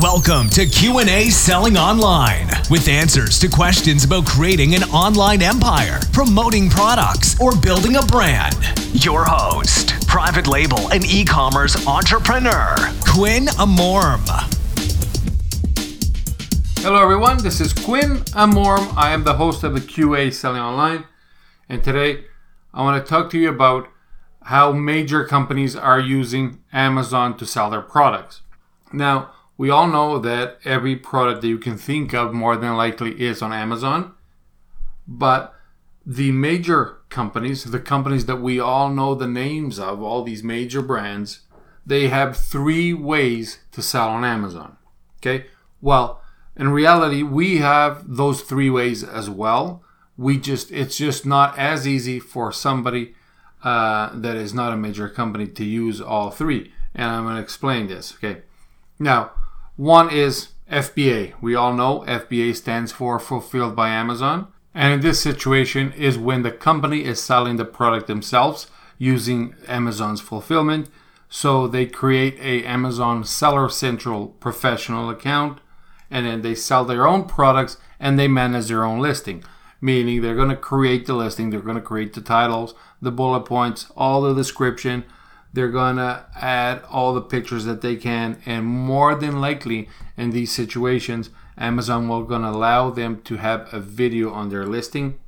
Welcome to Q&A Selling Online with answers to questions about creating an online empire, promoting products, or building a brand. Your host, private label and e-commerce entrepreneur, Quinn Amorm. Hello everyone, this is Quinn Amorm. I am the host of the QA Selling Online, and today I want to talk to you about how major companies are using Amazon to sell their products. Now, we all know that every product that you can think of more than likely is on Amazon, but the major companies, the companies that we all know the names of, all these major brands, they have three ways to sell on Amazon. Okay? Well, in reality, we have those three ways as well. We just, it's just not as easy for somebody uh, that is not a major company to use all three. And I'm going to explain this. Okay. Now, one is FBA. We all know FBA stands for Fulfilled by Amazon. And in this situation is when the company is selling the product themselves using Amazon's fulfillment. So they create a Amazon Seller Central professional account and then they sell their own products and they manage their own listing. Meaning they're going to create the listing, they're going to create the titles, the bullet points, all the description, they're gonna add all the pictures that they can, and more than likely in these situations, Amazon will gonna allow them to have a video on their listing,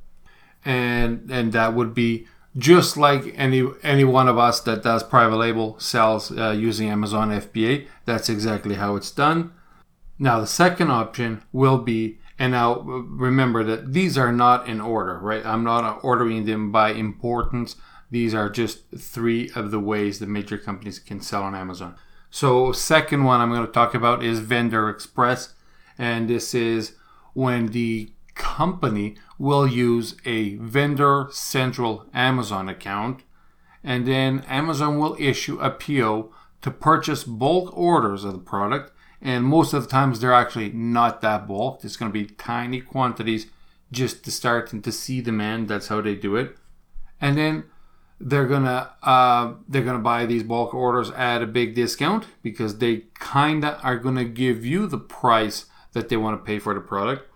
and and that would be just like any any one of us that does private label sells uh, using Amazon FBA. That's exactly how it's done. Now the second option will be, and now remember that these are not in order, right? I'm not ordering them by importance. These are just three of the ways that major companies can sell on Amazon. So, second one I'm going to talk about is Vendor Express, and this is when the company will use a vendor central Amazon account, and then Amazon will issue a PO to purchase bulk orders of the product. And most of the times, they're actually not that bulk. It's going to be tiny quantities just to start and to see demand. That's how they do it. And then they're gonna uh, they're gonna buy these bulk orders at a big discount because they kinda are gonna give you the price that they want to pay for the product,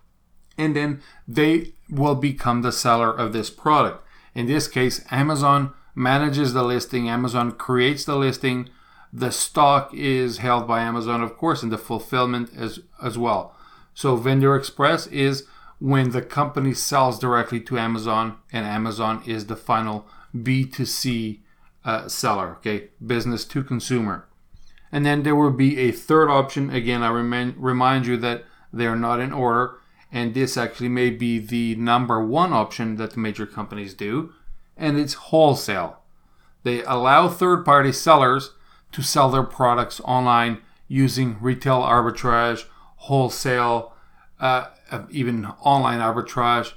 and then they will become the seller of this product. In this case, Amazon manages the listing. Amazon creates the listing. The stock is held by Amazon, of course, and the fulfillment as as well. So Vendor Express is when the company sells directly to Amazon, and Amazon is the final B2C uh, seller, okay, business to consumer. And then there will be a third option. Again, I remind, remind you that they are not in order, and this actually may be the number one option that the major companies do, and it's wholesale. They allow third party sellers to sell their products online using retail arbitrage, wholesale, uh, even online arbitrage.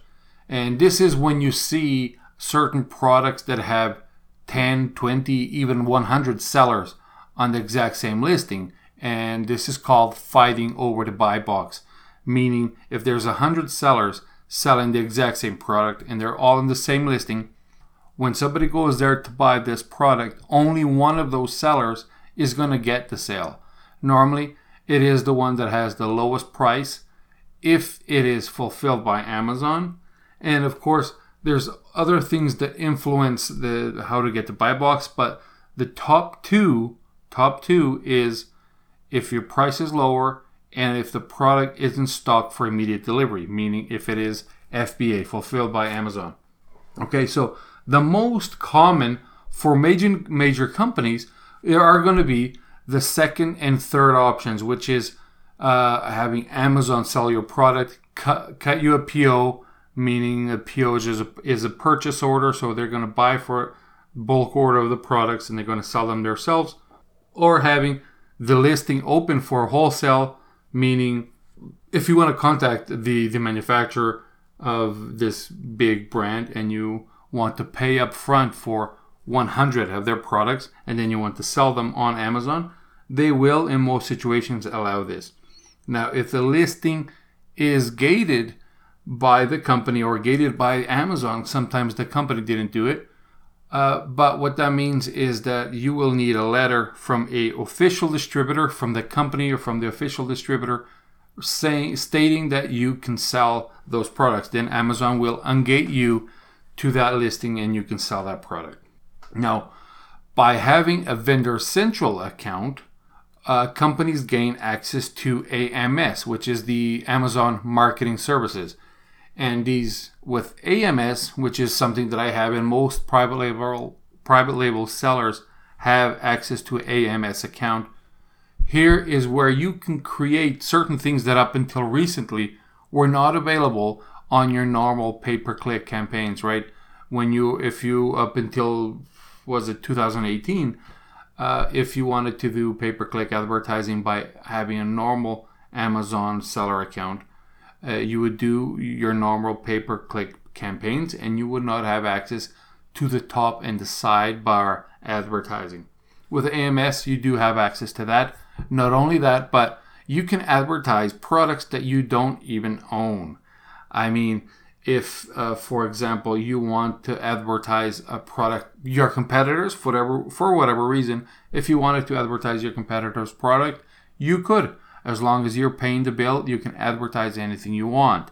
And this is when you see certain products that have 10, 20, even 100 sellers on the exact same listing. And this is called fighting over the buy box, meaning if there's 100 sellers selling the exact same product and they're all in the same listing, when somebody goes there to buy this product, only one of those sellers is going to get the sale. Normally, it is the one that has the lowest price if it is fulfilled by Amazon. And of course, there's other things that influence the how to get the buy box, but the top two, top two is if your price is lower and if the product isn't stocked for immediate delivery, meaning if it is FBA, fulfilled by Amazon. Okay, so the most common for major major companies are going to be the second and third options, which is uh, having Amazon sell your product, cut, cut you a PO, meaning a PO is a, is a purchase order, so they're going to buy for bulk order of the products and they're going to sell them themselves, or having the listing open for wholesale, meaning if you want to contact the, the manufacturer of this big brand and you want to pay up front for 100 of their products and then you want to sell them on Amazon, they will in most situations allow this. Now, if the listing is gated by the company or gated by Amazon. Sometimes the company didn't do it. Uh, but what that means is that you will need a letter from a official distributor, from the company or from the official distributor, saying stating that you can sell those products. Then Amazon will ungate you to that listing, and you can sell that product. Now, by having a vendor central account, uh, companies gain access to AMS, which is the Amazon Marketing Services. And these with AMS, which is something that I have, and most private label private label sellers have access to AMS account. Here is where you can create certain things that up until recently were not available on your normal pay-per-click campaigns, right? When you, if you up until was it 2018, uh, if you wanted to do pay-per-click advertising by having a normal Amazon seller account, uh, you would do your normal pay-per-click campaigns and you would not have access to the top and the sidebar advertising. With AMS, you do have access to that. Not only that, but you can advertise products that you don't even own. I mean, if, uh, for example, you want to advertise a product, your competitors, for whatever for whatever reason, if you wanted to advertise your competitor's product, you could. As long as you're paying the bill, you can advertise anything you want.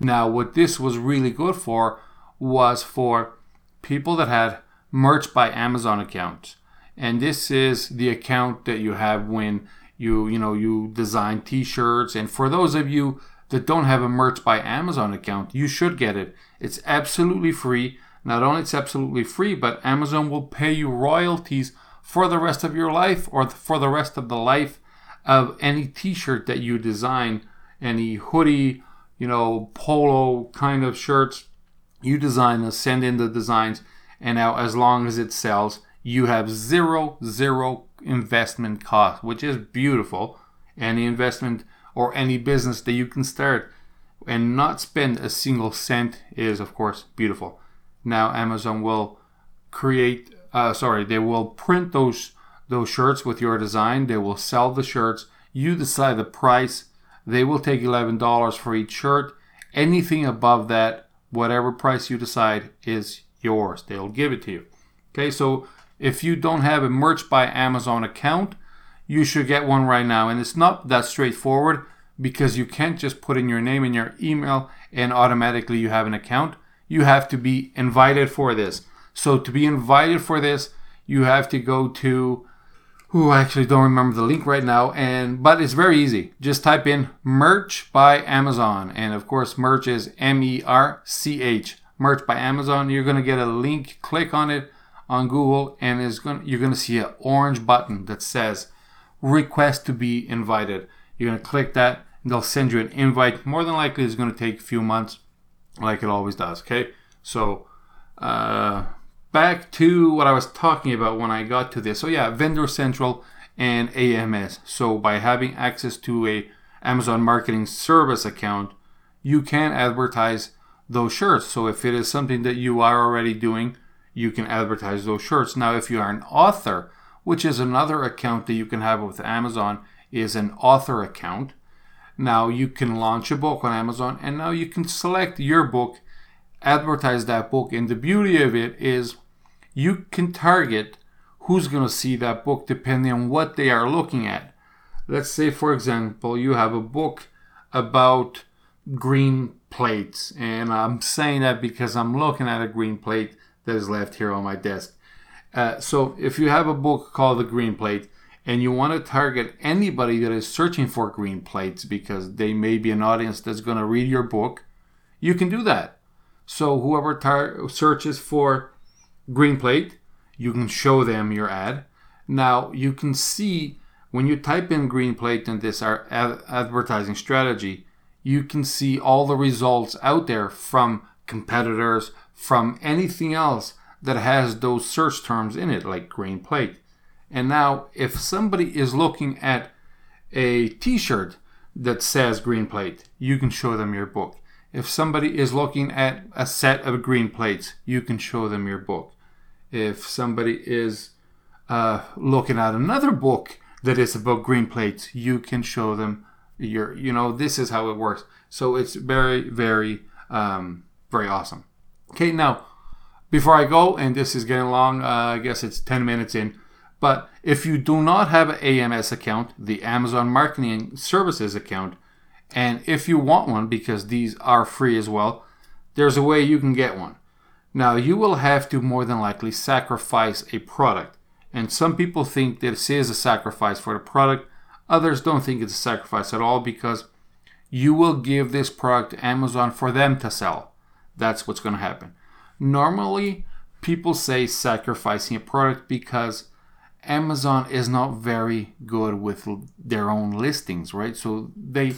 Now, what this was really good for was for people that had merch by Amazon accounts. And this is the account that you have when you, you know, you design t-shirts. And for those of you that don't have a merch by Amazon account, you should get it. It's absolutely free. Not only it's absolutely free, but Amazon will pay you royalties for the rest of your life or for the rest of the life of any t-shirt that you design, any hoodie, you know, polo kind of shirts you design them, send in the designs, and now as long as it sells, you have zero zero investment cost, which is beautiful. Any investment or any business that you can start and not spend a single cent is of course beautiful. Now Amazon will create uh, sorry, they will print those those shirts with your design. They will sell the shirts. You decide the price. They will take $11 for each shirt. Anything above that, whatever price you decide, is yours. They'll give it to you. Okay, so if you don't have a Merch by Amazon account, you should get one right now. And it's not that straightforward because you can't just put in your name and your email and automatically you have an account. You have to be invited for this. So to be invited for this, you have to go to I actually don't remember the link right now and but it's very easy. Just type in merch by Amazon and of course merch is M E R C H. Merch by Amazon. You're to get a link, click on it on Google and is going you're to see an orange button that says request to be invited. You're to click that and they'll send you an invite. More than likely it's to take a few months like it always does, okay? So uh back to what I was talking about when I got to this. So yeah, Vendor Central and AMS. So by having access to a Amazon Marketing Service account, you can advertise those shirts. So if it is something that you are already doing, you can advertise those shirts. Now, if you are an author, which is another account that you can have with Amazon, is an author account. Now you can launch a book on Amazon and now you can select your book, advertise that book. And the beauty of it is you can target who's going to see that book depending on what they are looking at. Let's say, for example, you have a book about green plates, and I'm saying that because I'm looking at a green plate that is left here on my desk. Uh, so, if you have a book called The Green Plate, and you want to target anybody that is searching for green plates because they may be an audience that's going to read your book, you can do that. So, whoever tar- searches for green plate, you can show them your ad. Now you can see when you type in green plate in this our ad- advertising strategy, you can see all the results out there from competitors, from anything else that has those search terms in it, like green plate. And now, if somebody is looking at a t shirt that says green plate, you can show them your book. If somebody is looking at a set of green plates, you can show them your book if somebody is uh, looking at another book that is about green plates, you can show them your, you know, this is how it works. So it's very, very, um, very awesome. Okay, now before I go, and this is getting long, uh, I guess it's 10 minutes in. But if you do not have an AMS account, the Amazon Marketing Services account, and if you want one, because these are free as well, there's a way you can get one. Now, you will have to more than likely sacrifice a product. And some people think this is a sacrifice for the product. Others don't think it's a sacrifice at all because you will give this product to Amazon for them to sell. That's what's going to happen. Normally, people say sacrificing a product because Amazon is not very good with their own listings, right? So they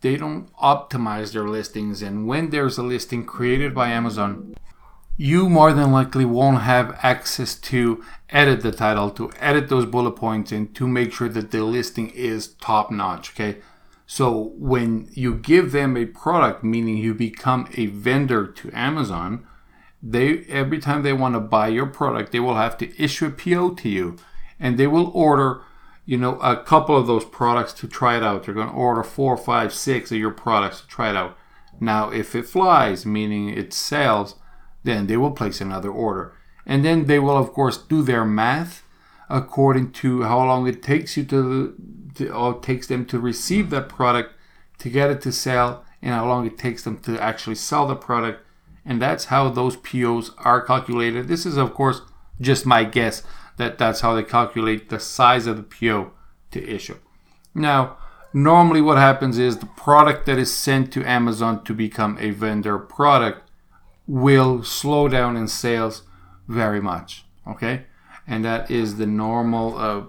they don't optimize their listings and when there's a listing created by Amazon, you more than likely won't have access to edit the title, to edit those bullet points and to make sure that the listing is top notch, okay? So when you give them a product, meaning you become a vendor to Amazon, they every time they want to buy your product, they will have to issue a PO to you, and they will order, you know, a couple of those products to try it out. They're going to order four, five, six of your products to try it out. Now, if it flies, meaning it sells, then they will place another order, and then they will, of course, do their math according to how long it takes you to, to or takes them to receive that product, to get it to sell, and how long it takes them to actually sell the product and that's how those POs are calculated. This is, of course, just my guess that that's how they calculate the size of the PO to issue. Now, normally what happens is the product that is sent to Amazon to become a vendor product will slow down in sales very much. Okay, and that is the normal uh,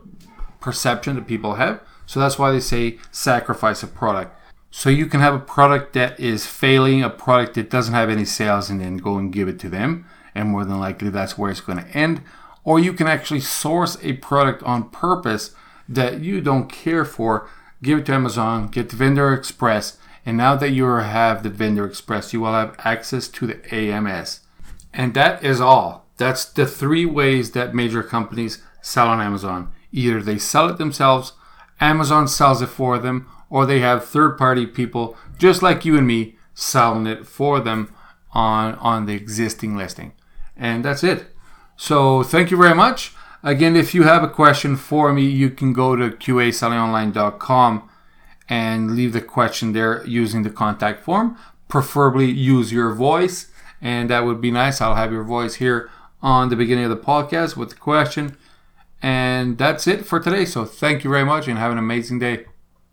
perception that people have. So that's why they say sacrifice a product. So you can have a product that is failing, a product that doesn't have any sales, and then go and give it to them. And more than likely, that's where it's going to end. Or you can actually source a product on purpose that you don't care for, give it to Amazon, get the Vendor Express, and now that you have the Vendor Express, you will have access to the AMS. And that is all. That's the three ways that major companies sell on Amazon. Either they sell it themselves, Amazon sells it for them, or they have third party people just like you and me selling it for them on on the existing listing. And that's it. So thank you very much. Again, if you have a question for me, you can go to qasellingonline.com and leave the question there using the contact form. Preferably use your voice, and that would be nice. I'll have your voice here on the beginning of the podcast with the question. And that's it for today. So thank you very much and have an amazing day.